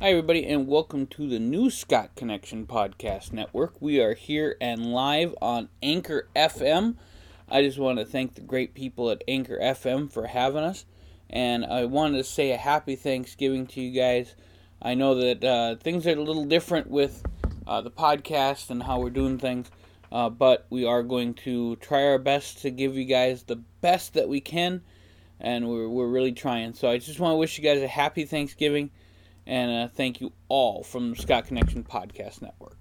Hi, everybody, and welcome to the new Scott Connection Podcast Network. We are here and live on Anchor FM. I just want to thank the great people at Anchor FM for having us, and I wanted to say a happy Thanksgiving to you guys. I know that uh, things are a little different with uh, the podcast and how we're doing things, uh, but we are going to try our best to give you guys the best that we can, and we're, we're really trying. So I just want to wish you guys a happy Thanksgiving. And uh, thank you all from the Scott Connection Podcast Network.